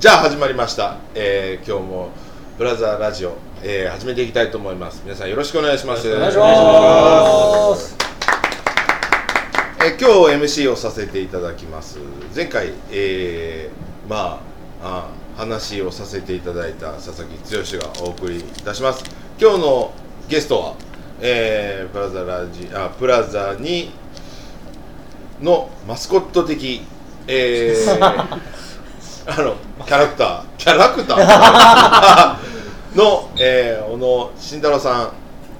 じゃあ始まりました、えー今日もブラザーラジオ、えー始めていきたいと思います。皆さんよろしくお願いします。お願いします。えー今日 MC をさせていただきます。前回、えーまああ話をさせていただいた佐々木剛がお送りいたします。今日のゲストは、えープラザラジあプラザにのマスコット的、えー あのキャラクター。キャラクター。の、えー小野慎太郎さん。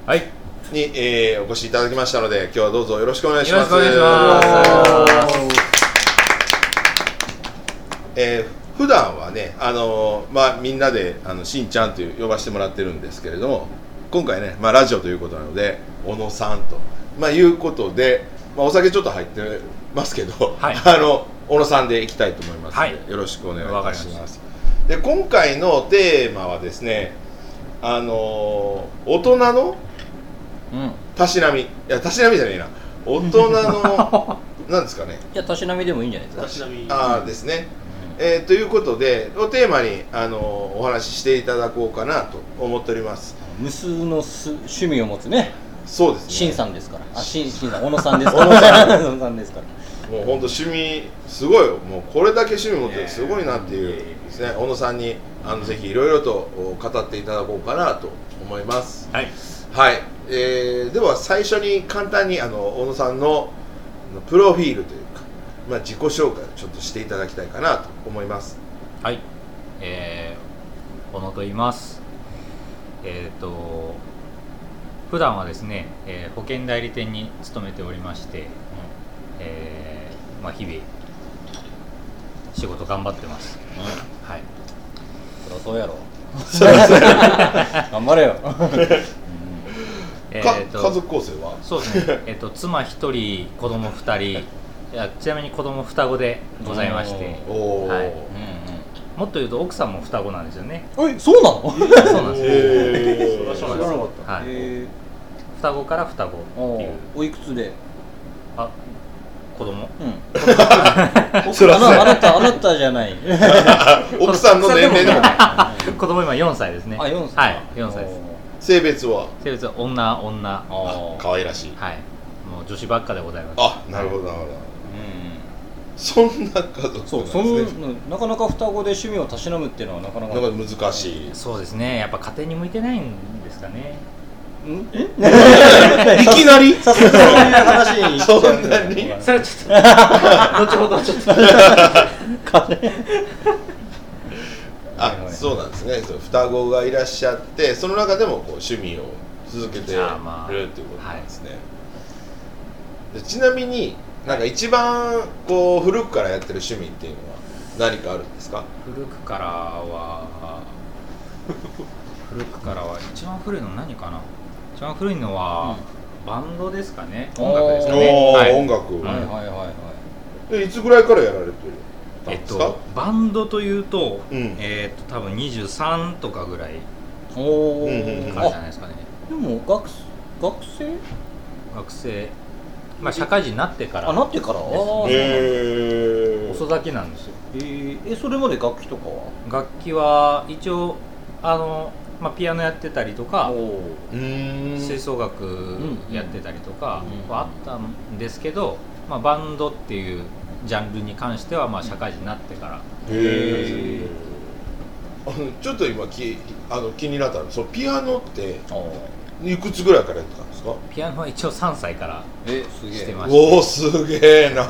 はい。に、えーお越しいただきましたので今日はどうぞよろしくお願いします。よろしくお願いします。えー普段はねあのーまあみんなであのしんちゃんという呼ばせてもらってるんですけれども今回ね、まあ、ラジオということなので小野さんと、まあ、いうことで、まあ、お酒ちょっと入ってますけど、はい。あの小野さんでいきたいと思いますので、はい。よろしくお願いいたします。で今回のテーマはですねあのー大人のうん。たしなみ。いやたしなみじゃねえな。大人の なんですかね。いやたしなみでもいいんじゃないですか。ああですね、えーということでをテーマにあのお話ししていただこうかなと思っております。無数のす趣味を持つね、そうですね。しんさんですから。あ、しん、しんさん、小野さんですから。小野さん。小野さんですから。もう本当趣味すごいよ。もうこれだけ趣味持ってるすごいなっていうですね。小野さんにあのぜひいろいろとお語っていただこうかなと思います。はい。はい、えーでは最初に簡単にあの小野さんのプロフィールというか、まあ、自己紹介をちょっとしていただきたいかなと思います。はい、えー、小野と言います。えっ、と、普段はですね、えー保険代理店に勤めておりまして、えーまあ、日々、仕事頑張ってます。はい。そりゃそうやろ。頑張れよ。えかーと家族構成は？そうですね、えっ、と、妻一人、子供二人、いやちなみに子供双子でございまして、おお、はいうんもっと言うと奥さんも双子なんですよね。うん。え、そうなの？そうなんですよ。へー知らなかった。はいへ双子から双子ーっていう。おいくつで？あ、子供？うん。そらそうやあなた、あなたじゃない。奥さんの年齢でも。子供今4歳ですね。あ、4歳。はい4歳です。性別は？性別は女女。可愛らしい。い。もう女子ばっかでございます。あなるほどなるほど。うん。そんな家族そう、そなんのですね。なかなか双子で趣味をたしなむっていうのはなかなか。難しい。そうですね。やっぱ家庭に向いてないんですかねいきなり？さすがにそういう話にそんなに？それはちょっと後ほどちょっと。あそうなんですね。そう双子がいらっしゃってその中でもこう趣味を続けてるあまあ。っていうことなんですね、でちなみになんか一番こう古くからやってる趣味っていうのは何かあるんですか？古くからは古くからは一番古いの何かな？一番古いのは、バンドですかね。音楽ですかね。はい。音楽、うんはいはいはいはい。えいつぐらいからやられてるたえっとバンドというと、うん。えっと多分23とかぐらいおからじゃないですかね。でも学学生？学生。まあ社会人になってからあなってから？へえ遅咲きなんですよ。えーえそれまで楽器とかは？楽器は一応あの、まあ、ピアノやってたりとか吹奏楽ん。やってたりとかうん。はあったんですけど、まあ、バンドっていうジャンルに関してはまあ社会人になってから。へえあのちょっと今きあの気になったのそのピアノっていくつぐらいからやってたんですか？ピアノは一応3歳からしてました。おおすげえな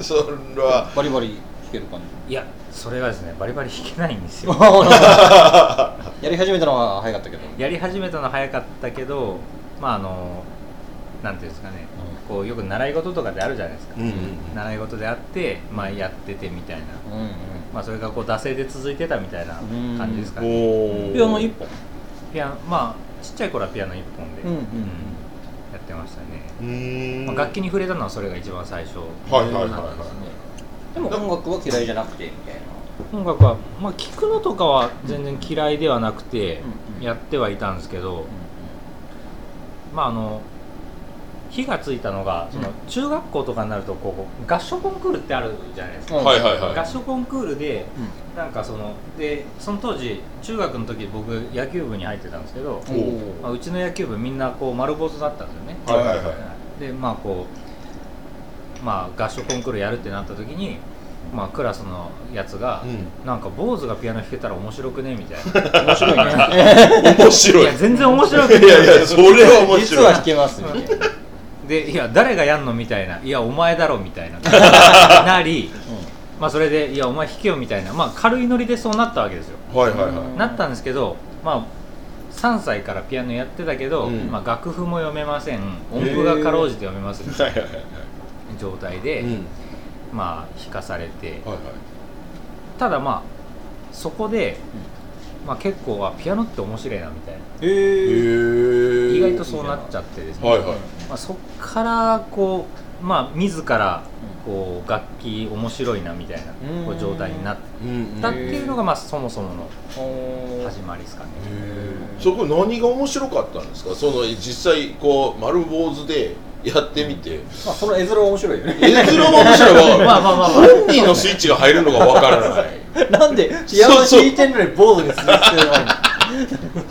それは。バリバリ弾ける感いやそれがですねバリバリ弾けないんですよ。じ やり始めたのは早かったけど。やり始めたのは早かったけどまああのなんていうんですかね。こうよく習い事とかであるじゃないですか、うんうん習い事であって、まあ、やっててみたいな、うんうん。まあ、それがこう惰性で続いてたみたいな感じですかね、おおピアノ一本？ピアノまあちっちゃい頃はピアノ1本で、うんうんやってましたね、まあ、楽器に触れたのはそれが一番最初はいはいはいはいでも音楽は嫌いじゃなくてみたいな。音楽は、まあ、聴くのとかは全然嫌いではなくてやってはいたんですけど、まああの火がついたのがその中学校とかになるとこう合唱コンクールってあるじゃないですか、うんはいはいはい。合唱コンクールでなんかそのでその当時中学の時僕野球部に入ってたんですけど、おまあ、うちの野球部みんなこう丸坊主だったんですよね、はいはいはい。でまあこうまあ合唱コンクールやるってなった時にまあクラスのやつが、うん。なんか坊主がピアノ弾けたら面白くねみたいな。面白いね。面白い。いや全然面白くねい。やいやそれは面実白はい弾けますみたいなでいや誰がやんのみたいな。いやお前だろみたいな。なり、まあそれでいやお前弾けよみたいな。まあ軽いノリでそうなったわけですよ。はいはいはい。なったんですけどまあ3歳からピアノやってたけど、うん。まあ、楽譜も読めません。音符がかろうじて読めますみ状態で、うん。まあ弾かされて。はいはい。ただまあそこで、まあ、結構あピアノって面白いなみたいな。へえへえ意外とそうなっちゃってですね、はいはい。まあ、そっからこうまあ自らこう楽器面白いなみたいなこう状態になっうんたっていうのがまあそもそものは始まりですかね。そこ何が面白かったんですか？その実際こう丸坊主でやってみて。まあその絵面は面白いよね。絵面も面白いわ。まあまあまあまあ。本人のスイッチが入るのがわからない。なんでピアノ弾いてんのに坊主にする必要ないの？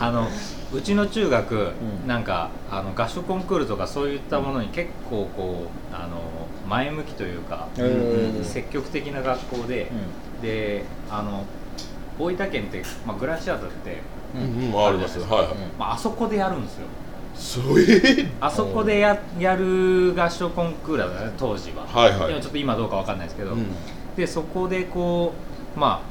あのうちの中学、ん。なんかあの合唱コンクールとかそういったものに結構こうあの前向きというか、うん。積極的な学校で、であの大分県って、まあ、グランシアターって、うん。うんあります。はいはい。まああそこでやるんですよそうい。うあそこでややる合唱コンクールだね当時は、はいはい。でもちょっと今どうかわかんないですけど、うん。でそこでこうま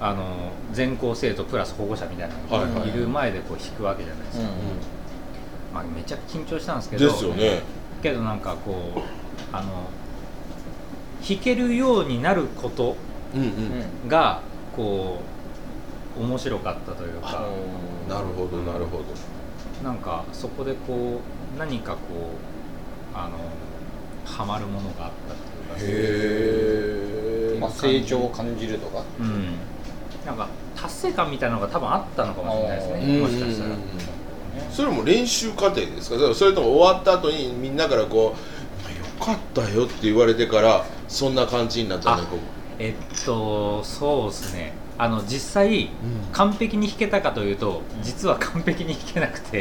ああの全校生徒プラス保護者みたいなのがはいはい。いる前でこう弾くわけじゃないですか、まあ、めちゃ緊張したんですけうんど。ですよね。けどなんかこうあの弾けるようになることうんうん。がこう面白かったというか。なるほどなるほどなんかそこでこう何かこうあのハマるものがあったっていうかへえまあ成長を感じるとか。うん。なんか達成感みたいなのが多分あったのかもしれないですうねもしかしたら。それも練習過程ですか？それとも終わった後にみんなからこう「よかったよ」って言われてからそんな感じになったんえっとそうですねあの実際うん。完璧に弾けたかというと実は完璧に弾けなくて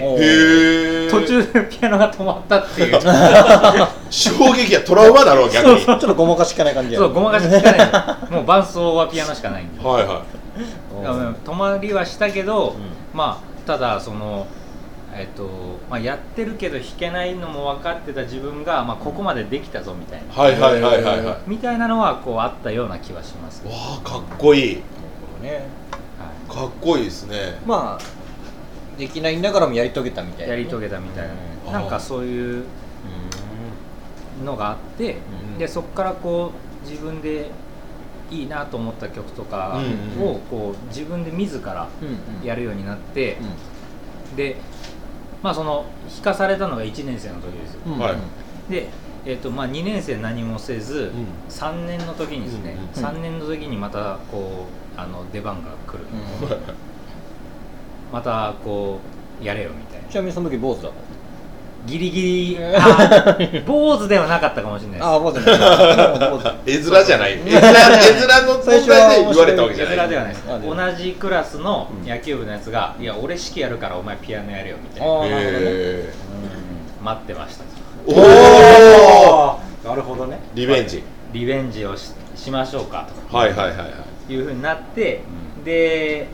途中でピアノが止まったっていう。衝撃やトラウマだろう逆に。ちょっとごまかしかない感じやそうごまかし効かない。もう伴奏はピアノしかないんで。はいはだから止まりはしたけど、まあただそのえっとまあ、やってるけど弾けないのも分かってた自分が、まあ、ここまでできたぞみたいな、いはいはいはいはいはい。みたいなのはこうあったような気はします、わあかっこいいね。はかっこいいですね。まあできないながらもやり遂げたみたいい、な。やり遂げたみたいうん。ななんかそういうのがあって、うん。でそこからこう自分でいいなと思った曲とかうんうんをこう自分で自らうんやるようになって、でまあその弾かされたのが1年生の時ですよ、うん。はい。で、えーとまあ、2年生何もせず、うん。3年の時にですね、うんうん。3年の時にまたこうあの出番が来る、またこうやれよみたいな。ちなみにその時坊主だっギリギリあー坊主ではなかったかもしれないです。たああ坊主じゃない坊主。絵面じゃない。絵面絵面の問題で言われたわけじゃ絵ない面ではないです同じクラスの野球部のやつが「いや俺指揮やるからお前ピアノやれよ」みたいな。あーなるほどね。へ待ってました。ーおお なるほどね。リベンジ。リベンジをししましょうかはいはいはいはい。というふうになって、で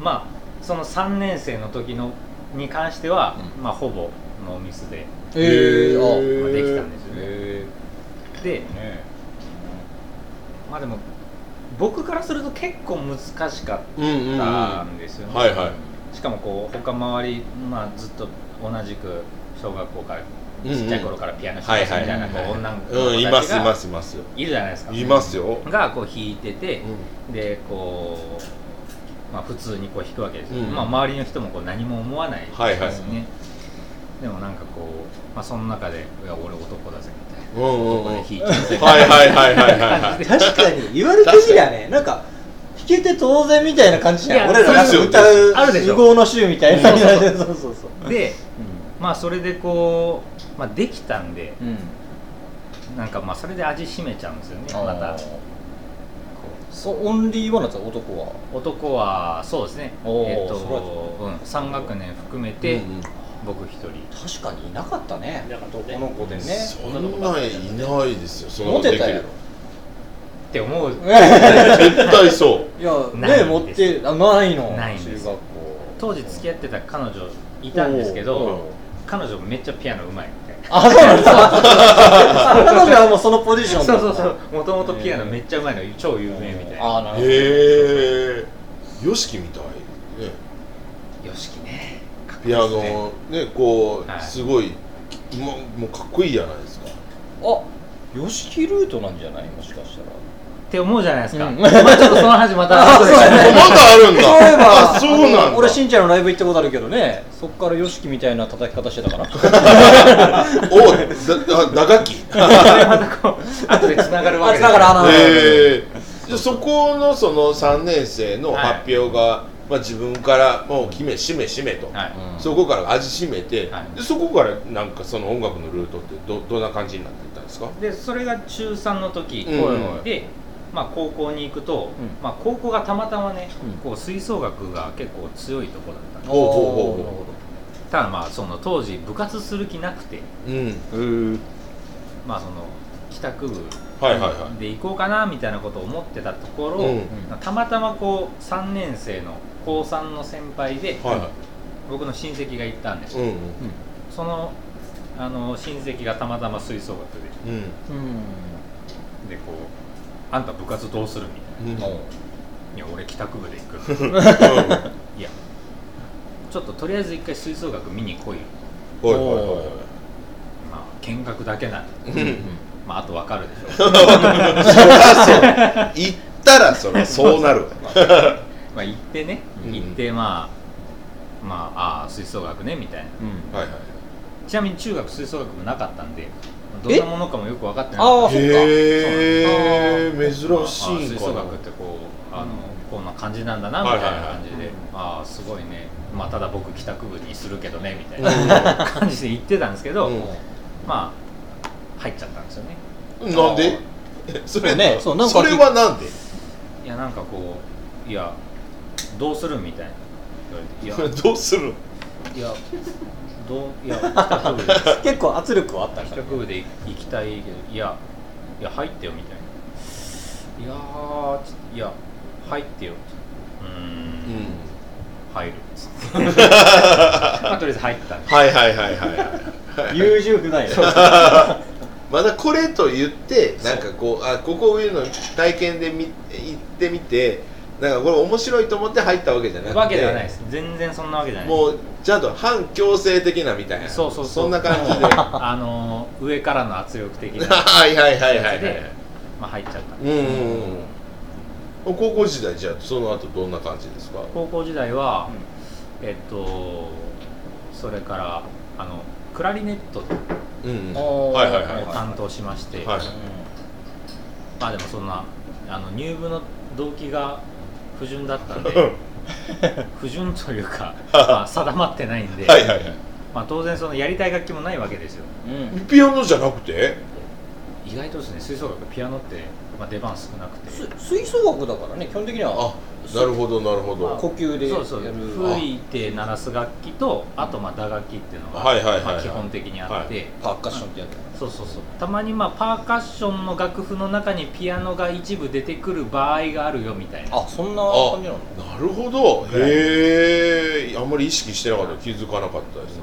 まあその3年生の時のに関しては、まあほぼノーミスで、ええまあ、あ。できたんですよね。えでねまあでも僕からすると結構難しかっうんうんうんたはんですよね、いはいしかもこう他周り、まあ、ずっと同じく小学校からちっちゃい頃からピアノしてますみたいなこう女の子うんいますいますいますがいるじゃないですかいますよ。がこう弾いてて、うでこう、まあ、普通にこう弾くわけですよ、うん。まあ、周りの人もこう何も思わないですよね、はいはいでもなんかこう、まあ、その中で「いや俺男だぜ」みたいな。男で弾いちゃうぜはいはいはいはいはいはい。感じで確かに言われてみりゃねなんか弾けて当然みたいな感じじゃん。俺らなんか歌うあるでしょ。符号の集みたいなそう。そうそうそう。でまあそれでこう、まあ、できたんでうん。なんかまあそれで味しめちゃうんですよねまた。そうオンリーワンだった男は？男はそうですね。えっと、うん、3学年含めて、うんうん。僕一人。確かにいなかったね。男の子でね。そんなんいないですよ。そんなモことできるテたやろ。って思う。絶対そう。いやね持ってあないの。ないんです中学校。当時付き合ってた彼女いたんですけど彼女めっちゃピアノうまいみたいな。あそうなんですか？彼女はもうそのポジションそうそうそう。もともとピアノめっちゃうまいの超有名みたいな。ああなるほど。へえよしきみたい。ねよしきね。ピアノねこう、はい。すごいもうもうかっこいいじゃないですか。あヨシキルートなんじゃない？もしかしたらって思うじゃないですか、うん。まあちょっとその話またあ後で。そうやね。まだあるんだ。そういえばあそうなん俺しんちゃんのライブ行ったことあるけどねそっからヨシキみたいな叩き方してたから。おだだ打楽またこう後でつながるわけですあ繋がるあのえー、でそこのその3年生のはい。発表が、まあ、自分からもう決め締め締めと、はい。そこから味しめて、はい。でそこからなんかその音楽のルートってどどんな感じになっていったんですか？でそれが中3の時、うん。で、まあ、高校に行くと、うん。まあ、高校がたまたまね、うん。こう吹奏楽が結構強いとこだったんでただまあその当時部活する気なくて。まあその帰宅部はいはいはい。で行こうかなみたいなことを思ってたところ、うん。たまたまこう3年生の高3の先輩で、はいはい。僕の親戚が行ったんですよ、うんうん。そのあの親戚がたまたま吹奏楽うん。うん。ででこう「あんた部活どうする?」みたいな。うん。も「いや俺帰宅部で行く 」いや。ちょっととりあえず一回吹奏楽見に来いよ。はい。はい。はいはいまあ見学だけなんで。うん。まああとわかるでしょ。そりゃそう。行ったらそれそうなる まあ行ってね。うん。行ってまあまあああ吹奏楽ねみたいな。うん。はいはい。ちなみに中学吹奏楽部なかったんでどえんなものかもよく分かってなあかった。あそっかへえ珍しい吹奏楽ってこうあのこんな感じなんだなみたいな感じで、ああすごいね。まあただ僕帰宅部にするけどねみたいな。感じで言ってたんですけど、うん。まあ入っちゃったんですよね。なんで？えそれねそうなんかそれはなんで？いやなんかこういやどうするみたいな。言われてい どうするやいやどういや帰宅部で結構圧力はあったん帰だ宅部で行きたいけどいやいや入ってよみたいな。いやーちょいや入ってよ。うーうん。ん入る。っつってまあとりあえず入ったんではいはいはいはいはい。優柔不断やまだこれと言ってなんかこうあここいうの体験でみ行ってみてなんかこれ面白いと思って入ったわけじゃなくてわけではないです。全然そんなわけじゃない。もうちゃんと反強制的なみたいな。そうそうそう。そんな感じで。あのー上からの圧力的な はいはいはいはいはい。まあ入っちゃった。んうんですうんうん。高校時代じゃあその後どんな感じですか？高校時代は、えっとそれからあのクラリネットうんうん。おー。はいはいはいを担当しまして、はい。まあでもそんなあの入部の動機が不純だったんで不純というか、まあ、定まってないんで、はいはいはい。まあ、当然そのやりたい楽器もないわけですよ。うんピアノじゃなくて？意外とですね吹奏楽ピアノって、まあ、出番少なくて。す吹奏楽だからね基本的には。あなるほどなるほど、呼吸でやる。そうそう。吹いて鳴らす楽器とあとまあ打楽器っていうのが、はいはいはいはい。まあ基本的にあって、はい。パーカッションってやつ。そうそうそう。たまにまあパーカッションの楽譜の中にピアノが一部出てくる場合があるよみたいな。あそんなあ感じなの？なるほど。へえあんまり意識してなかった。気づかなかったですね。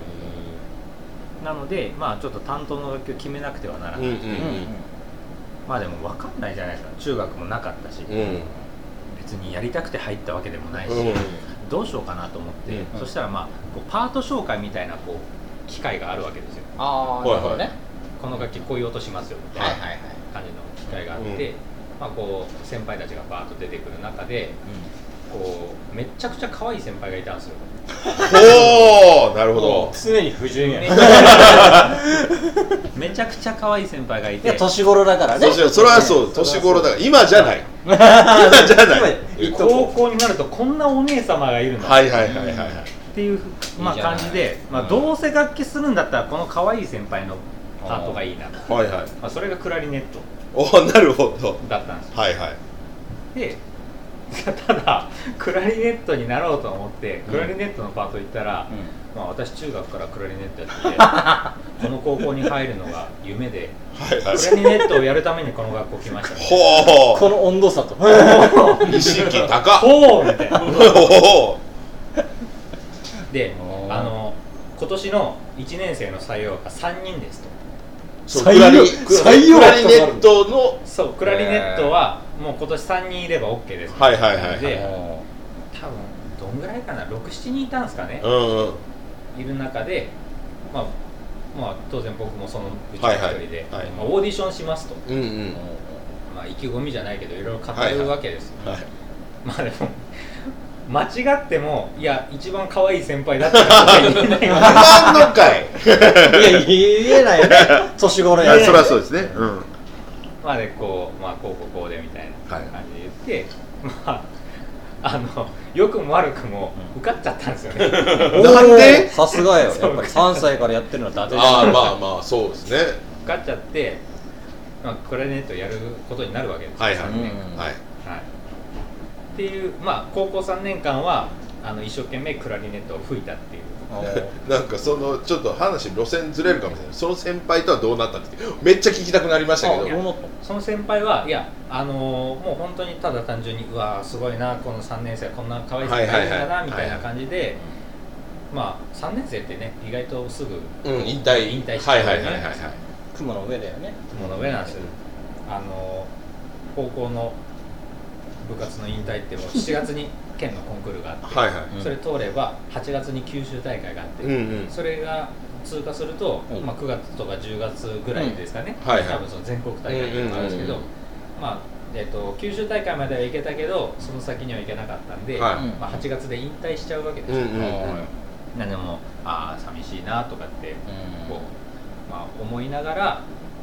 なのでまあちょっと担当の楽器を決めなくてはならない、うんうんまあでも分かんないじゃないですか。中学もなかったし、うん。うん別にやりたくて入ったわけでもないし、うん。どうしようかなと思って、うん。そしたらまあこうパート紹介みたいなこう機会があるわけですよ。ああなるほどね。この楽器こういう音しますよみたいな感じの機会があって、うん。まあ、こう先輩たちがバーッと出てくる中でこうめっちゃくちゃ可愛い先輩がいたんですよおおなるほど。常に不純や。ね めちゃくちゃ可愛い先輩がいいてや年頃だからね。それはそう年頃だから。今じゃない。今今じゃない。高こ校になるとこんなお姉様がいるの、はいはいはいはいはい。っていう、まあ、感じで、まあ、うんどうせ楽器するんだったらこの可愛い先輩のパートがいいな、はいはい。まあ、それがクラリネットおなるほど。だったんですよ。はいはい。でただクラリネットになろうと思ってクラリネットのパート行ったら、まあ、私中学からクラリネットやってて この高校に入るのが夢ではいはい。クラリネットをやるためにこの学校来ました、ね、ほこの温度差と。う。意識高っ。ほう。みたいなほであの今年の1年生の採用が3人ですとそう採用クラリ採用クラリネットのそうクラリネットはもう今年3人いれば OK です。はいはいはいはい。で多分どんぐらいかな？67人いたんですかね？う、んうん。いる中でまあまあ当然僕もそのうちの一人で、はい。はいはい。まあ、オーディションしますと、うんうん。まあ、意気込みじゃないけどいろいろ語るわけです、はい。まあでも間違ってもいや一番可愛い先輩だったら言えないわ何 の回。いや言えないよね。年頃ややそりゃそうですね。うん。まあでこう、まあ、こうこうこうでみたいなはい感じで言って、まああの良くも悪くも受かっちゃったんですよね、なんで？さすがよ。やっぱり3歳からやってるのは伊達じゃん。ああまあまあそうですね。受かっちゃって、まあ、クラリネットやることになるわけですよ。はいはい。3年間うん。はい。はい、っていうまあ高校3年間はあの一生懸命クラリネットを吹いたっていう。なんかそのちょっと話路線ずれるかもしれない。その先輩とはどうなったんですかめっちゃ聞きたくなりましたけど。その先輩はいやあのーもう本当にただ単純にうわーすごいなこの3年生こんな可愛い先輩いるんだないみたいな感じでまあ3年生ってね意外とすぐうん引退。引退しちゃうよね。はいはいはいはいはい。雲の上だよね。雲の上なんですよ。あの高校の部活の引退ってもう 7月に県のコンクールがあって、はいそれ通れば8月に九州大会があって、うん。うんそれが通過すると、うん。まあ、9月とか10月ぐらいですかね、うんはいはい。多分その全国大会とかあるんですけど、うんうんうんまあえっと九州大会までは行けたけどその先には行けなかったんで、はい。まあ、8月で引退しちゃうわけですよ、うんうんうん。でもああ寂しいなとかってこう、まあ、思いながら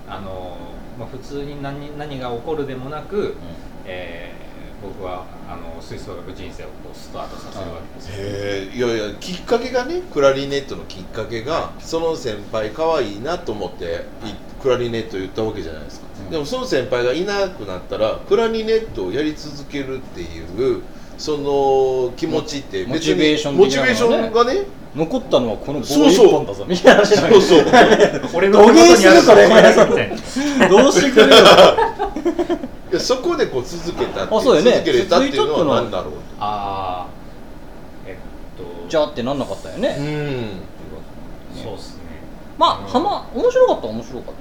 あの、まあ、普通に何何が起こるでもなく、えー僕はあの吹奏楽人生をこうスタートさせるわけですよ、へえいやいやきっかけがねクラリネットのきっかけがその先輩可愛いなと思っていクラリネット言ったわけじゃないですか、うん。でもその先輩がいなくなったらクラリネットをやり続けるっていうその気持ちってモチベーションモチベーションがね残ったのはこの棒そうそう。一本だぞみたいな話そうそう。俺の手元にあるからどうして。くれるいやそこでこう続けたってあそうだよね。続けれたっていうのは何だろうああえっとじゃあってなんなかったよね、うん。そうっすね。まあはま面白かった面白かっ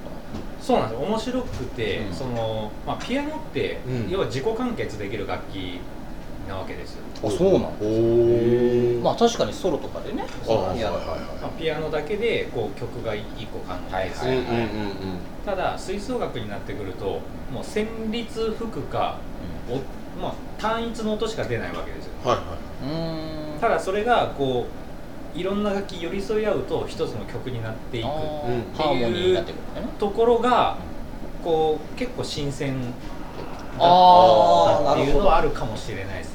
そうなんですよ。面白くて、うん。そのまあ、ピアノって、うん。要は自己完結できる楽器なわけですよ、たあそうなのおおまあ確かにソロとかでね。あはいはいやはまあ、ピアノだけでこう曲が1個完結する、いはいうんうんうんうん。ただ吹奏楽になってくるともう旋律吹くかお、まあ、単一の音しか出ないわけですよ。はいはうんうーん。ただそれがこういろんな楽器寄り添い合うと一つの曲になっていくってくるん。だね。ところがこう結構新鮮だったっていうのはなあるかもしれないですね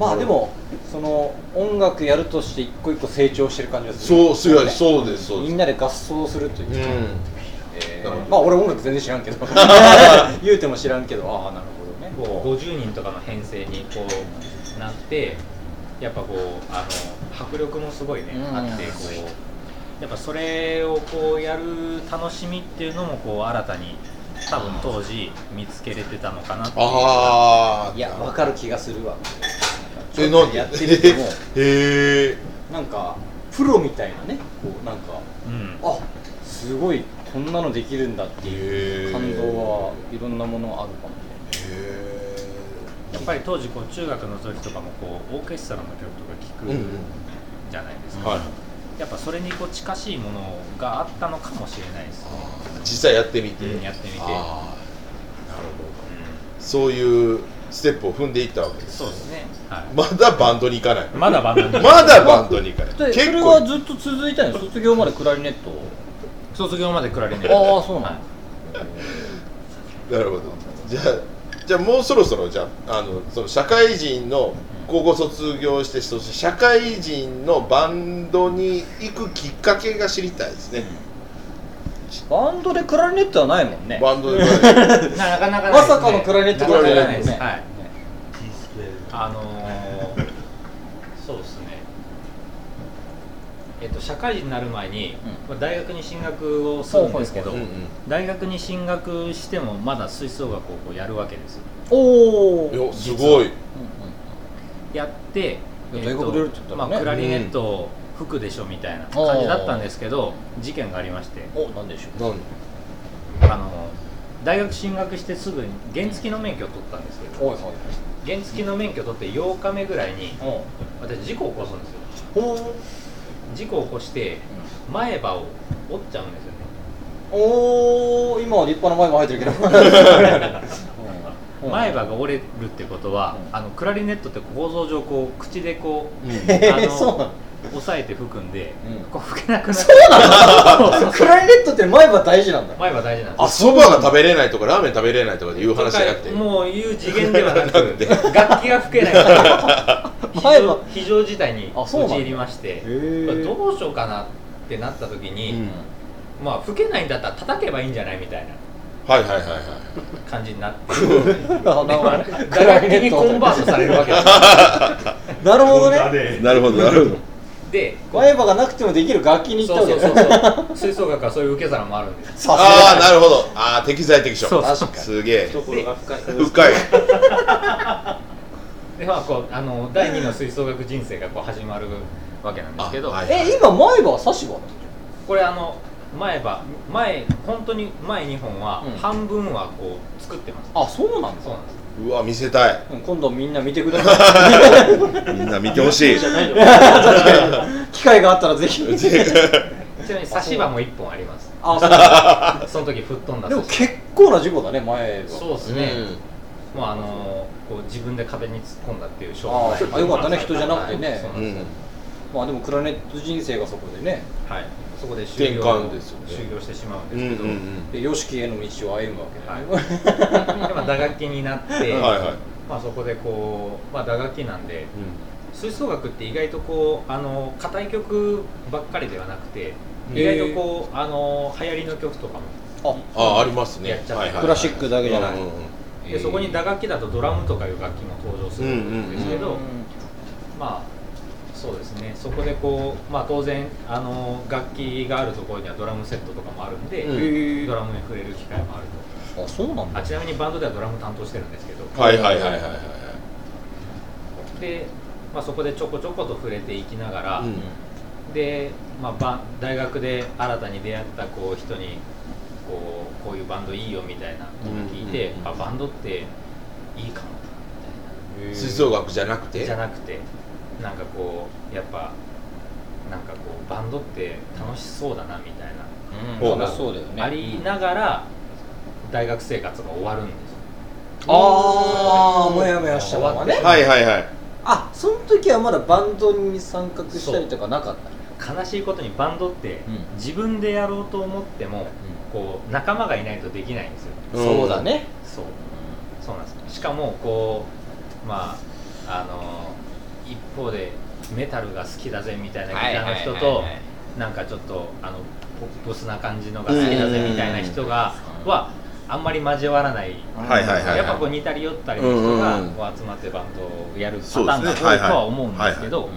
まあでもその音楽やるとして一個一個成長してる感じがいする。そうそうやそうですそうです。みんなで合奏するというう、ん。えーなるほどまあ俺音楽全然知らんけど。言うても知らんけどああなるほどね。こう50人とかの編成にこうなってやっぱこうあの迫力もすごいね、うん。あってこうやっぱそれをこうやる楽しみっていうのもこう新たに多分当時見つけれてたのかなっていう。ああいや分かる気がするわえなんで？やってみても。へえ。なんかプロみたいなね。こうなんかうん。あすごいこんなのできるんだっていう感動はいろんなものあるかもしやっぱり当時こう中学の時とかもこうオーケストラの曲とか聴くうんうんじゃないですか、はい。やっぱそれにこう近しいものがあったのかもしれないですね、実際やってみて。うんやってみて。なるほど。そういうステップを踏んでいったわけです。そうですね、はい。まだバンドに行かない。まだバンドにまだバンドに行かない。結構。はずっと続いたの卒業までクラリネットを。卒業までクラリネット。ああそうなんだ。なるほど。じゃあじゃあもうそろそろじゃああのその社会人の高校卒業してそして社会人のバンドに行くきっかけが知りたいですね、バンドでクラリネットはないもんね。バンドでななかなかないですね。まさかのクラリネットなかないクラリネットねですはいあのー、そうですね。えっと社会人になる前に、まあ大学に進学をするんですけど、うんうん大学に進学してもまだ吹奏楽をこうやるわけです。よおおすごい。やって、いや大学出るって言ったらね。まあ、クラリネットを吹くでしょみたいな感じだったんですけど事件がありまして。おなんでしょう。何あの大学進学してすぐに原付の免許を取ったんですけどおいはい原付の免許取って8日目ぐらいにお私事故を起こすんですよ。ほ事故を起こして前歯を折っちゃうんですよね。おお今は立派な前も入ってるけど。うん。前歯が折れるってことは、うん。あのクラリネットって構造上こう口でこう、あの そうなの押さえて吹くんで、うん。こう吹けなくなっそうなの？クラリネットって前歯大事なんだ。前歯大事なんです。あそばが食べれないとかラーメン食べれないとかでいう話じゃなくて？もういう次元ではなく なんで？楽器が吹けないから 非常非常事態にあそうなんだ。陥りましてー。これどうしようかなってなった時に、うん。まあ吹けないんだったら叩けばいいんじゃないみたいな。はいはいはいはい。感じになって。楽器にコンバートされるわけです。なるほどね。なるほどなるほどで前歯がなくてもできる楽器に行ったそうわけだ。そうそうそう吹奏楽はそういう受け皿もあるんです。ああがなるほど。ああ適材適所。そう確かに。すげえ。懐が深い。深い。でまあこうあの第二の吹奏楽人生がこう始まるわけなんですけど、あはいえ今前歯は差し歯これあの前歯前本当に前2本はうん。半分はこう作ってます、あそうなんだ。そうなんですうわ見せたい。うん今度みんな見てください。みんな見てほしい。機会があったらぜひ。ちなみに差し歯も1本あります。あそう。その時吹っ飛んだでも結構な事故だね前歯歯そうですね、もうあのこう自分で壁に突っ込んだっていう証拠あよかったね。人じゃなくてね。はい。そうなんですよ。まあでもクラネット人生がそこでね。はい、そこで修行転換ですよね。修行してしまうんうんですけど、うんうんで YOSHIKI への道を歩むわけだよね、でまあ打楽器になって、はいはい。まあ、そこでこう、まあ、打楽器なんで吹奏楽って意外とこうあの硬い曲ばっかりではなくて意外とこうあの流行りの曲とかもああありますね。やっちゃってはいはいクラシックだけじゃない。うんうんうん。でそこに打楽器だとドラムとかいう楽器も登場するんですけど、うん。まあそうですね。そこでこう、まあ、当然あの楽器があるところにはドラムセットとかもあるんで、うん。ドラムに触れる機会もあるあそうなんだ。とあちなみにバンドではドラム担当してるんですけどはいはいはいはいはい。で、まあ、そこでちょこちょこと触れていきながら、うん。で、まあ、大学で新たに出会ったこう人にこうこういうバンドいいよみたいなのを聞いて、あバンドっていいかもみ吹奏楽じゃなくて？たいなじゃなくてなんかこうやっぱなんかこうバンドって楽しそうだなみたいなうん。楽しそうだよね。ありながら大学生活が終わるんですよ。ああもやもやしたままね。はいはいはい。あその時はまだバンドに参画したりとかなかった悲しいことにバンドってうん。自分でやろうと思ってもこう仲間がいないとできないんですよ。うん。そうだね。そう。そうなんです。しかもこうまああの一方でメタルが好きだぜみたいなギターの人となんかちょっとあのポップスな感じのが好きだぜみたいな人がうん。はあんまり交わらない。はいはいはいやっぱこう似たり寄ったりの人がこう集まってバンドをやるパターンが多いとは思うんですけどうん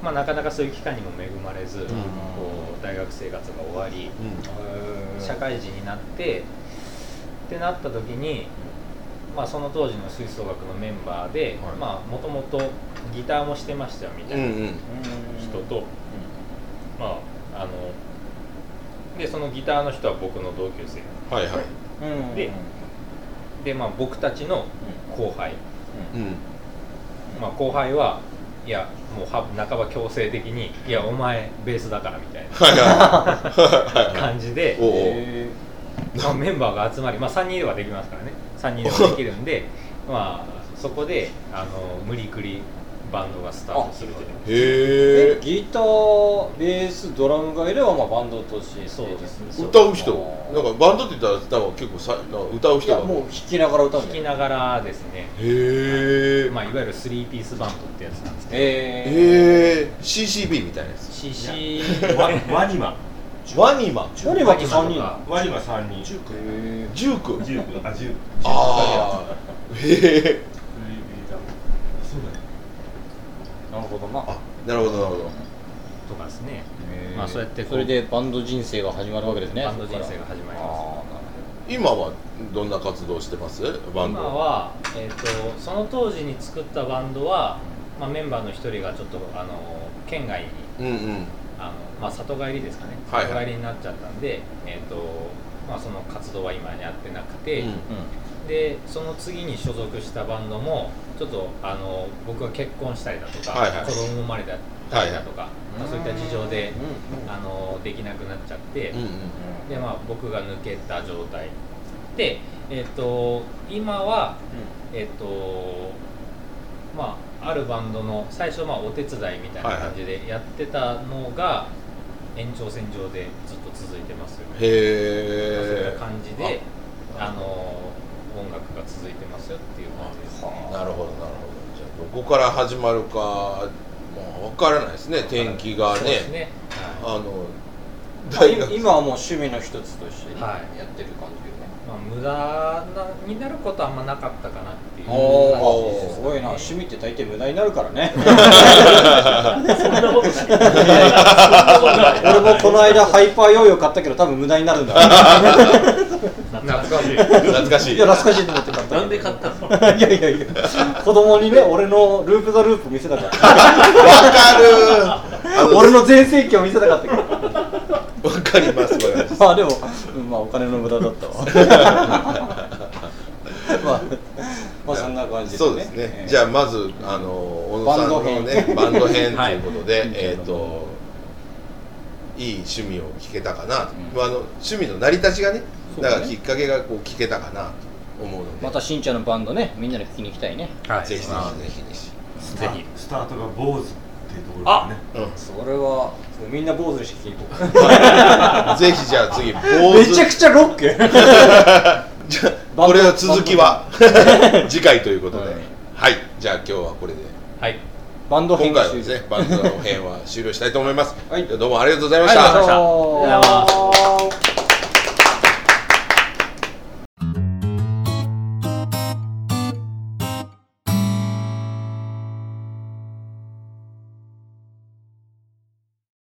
まあなかなかそういう機会にも恵まれずこんう大学生活が終わりうん。社会人になってってなった時に、まあ、その当時の吹奏楽のメンバーでもともとギターもしてましたよみたいなうんうん。人と、まああのでそのギターの人は僕の同級生。はいはい。うん。でで、まあ、僕たちの後輩、うん。まあ、後輩はいやもうは半ば強制的に「いやお前ベースだから」みたいはいな 感じでまあ、メンバーが集まり、まあ、3人ではできますからね3人ではできるんでまあそこであの無理くりバンドがスタートするという。へえギターベースドラムがいればまあバンドとして。そうですね。歌う人？なんかバンドって言ったらなんか結構さ歌うい人がやもう弾きながら歌うん弾きながらですね、へえまあ、いわゆるスリーピースバンドってやつなんですけど、えへえ CCB みたいなやつ。CC ワワニマワニマー、ワニマって3人ワニマ三人。へジューク。ジューク。あジューク。ああへえそうだよーなるほどな。あなるほどなるほど。とかですね、まあ、そうやってそれでバンド人生が始まるわけですね。バンド人生が始まります。あ今はどんな活動してます？バンド。今は、えー、とその当時に作ったバンドは、まあ、メンバーの一人がちょっとあの県外にうんうんまあ、里帰りですかね。はいはい。里帰りになっちゃったんで、えーとまあ、その活動は今やってなくて、うん。ーでその次に所属したバンドもちょっとあの僕が結婚したりだとか、はいはい。子供生まれたりだとか、まあ、そういった事情で、うん。あのできなくなっちゃって、うんうんでまあ、僕が抜けた状態。で、えっと今は、えっとまあ、あるバンドの最初まあお手伝いみたいな感じでやってたのが延長線上でずっと続いてますよ、そういへう感じであの音楽が続いてますよっていう感じですね。えなるほどなるほど。じゃあどこから始まるかまあ分からないですね。天気がね。ね。はあのまあ今今はもう趣味の一つとしてねはい。やってる感じよね。いまあ、無駄なになることはあんまなかったかなっていうおーーすごいな趣味って大抵無駄になるからねそんなことない俺もこの間ハイパーヨーヨー買ったけど多分無駄になるんだ懐かしい懐かしいいや懐かしいと思って買ったなんで買ったのいやいやいや子供にね俺のループザループ見せたかったわかる俺の全盛期を見せたかったけどわかりますわかりますまあでも、うんまあお金の無駄だったわ。まあまあそんな感じですね。そうですね、じゃあまずあの小野さんのねバンド編。ということで、えっ、といい趣味を聞けたかなと、うん。まあ、あの趣味の成り立ちがねだね。だからきっかけがこう聞けたかなと思うので。またしんちゃんのバンドねみんなで聞きに行きたいね。はい。ぜひぜひ。ぜまあひぜひ。スタートが坊主っていうところがね。うん。それはもうみんな坊主にして聞きに行こうぜひじゃあ次坊めちゃ主くちゃロック。じゃあこれの続きは次回ということで、はいはい。じゃあ今日はこれで。はい。バンド編今回はです。ねバンドの編は終了したいと思います、はい。どうもありがとうございました、ありがとうございました。ありがとうございました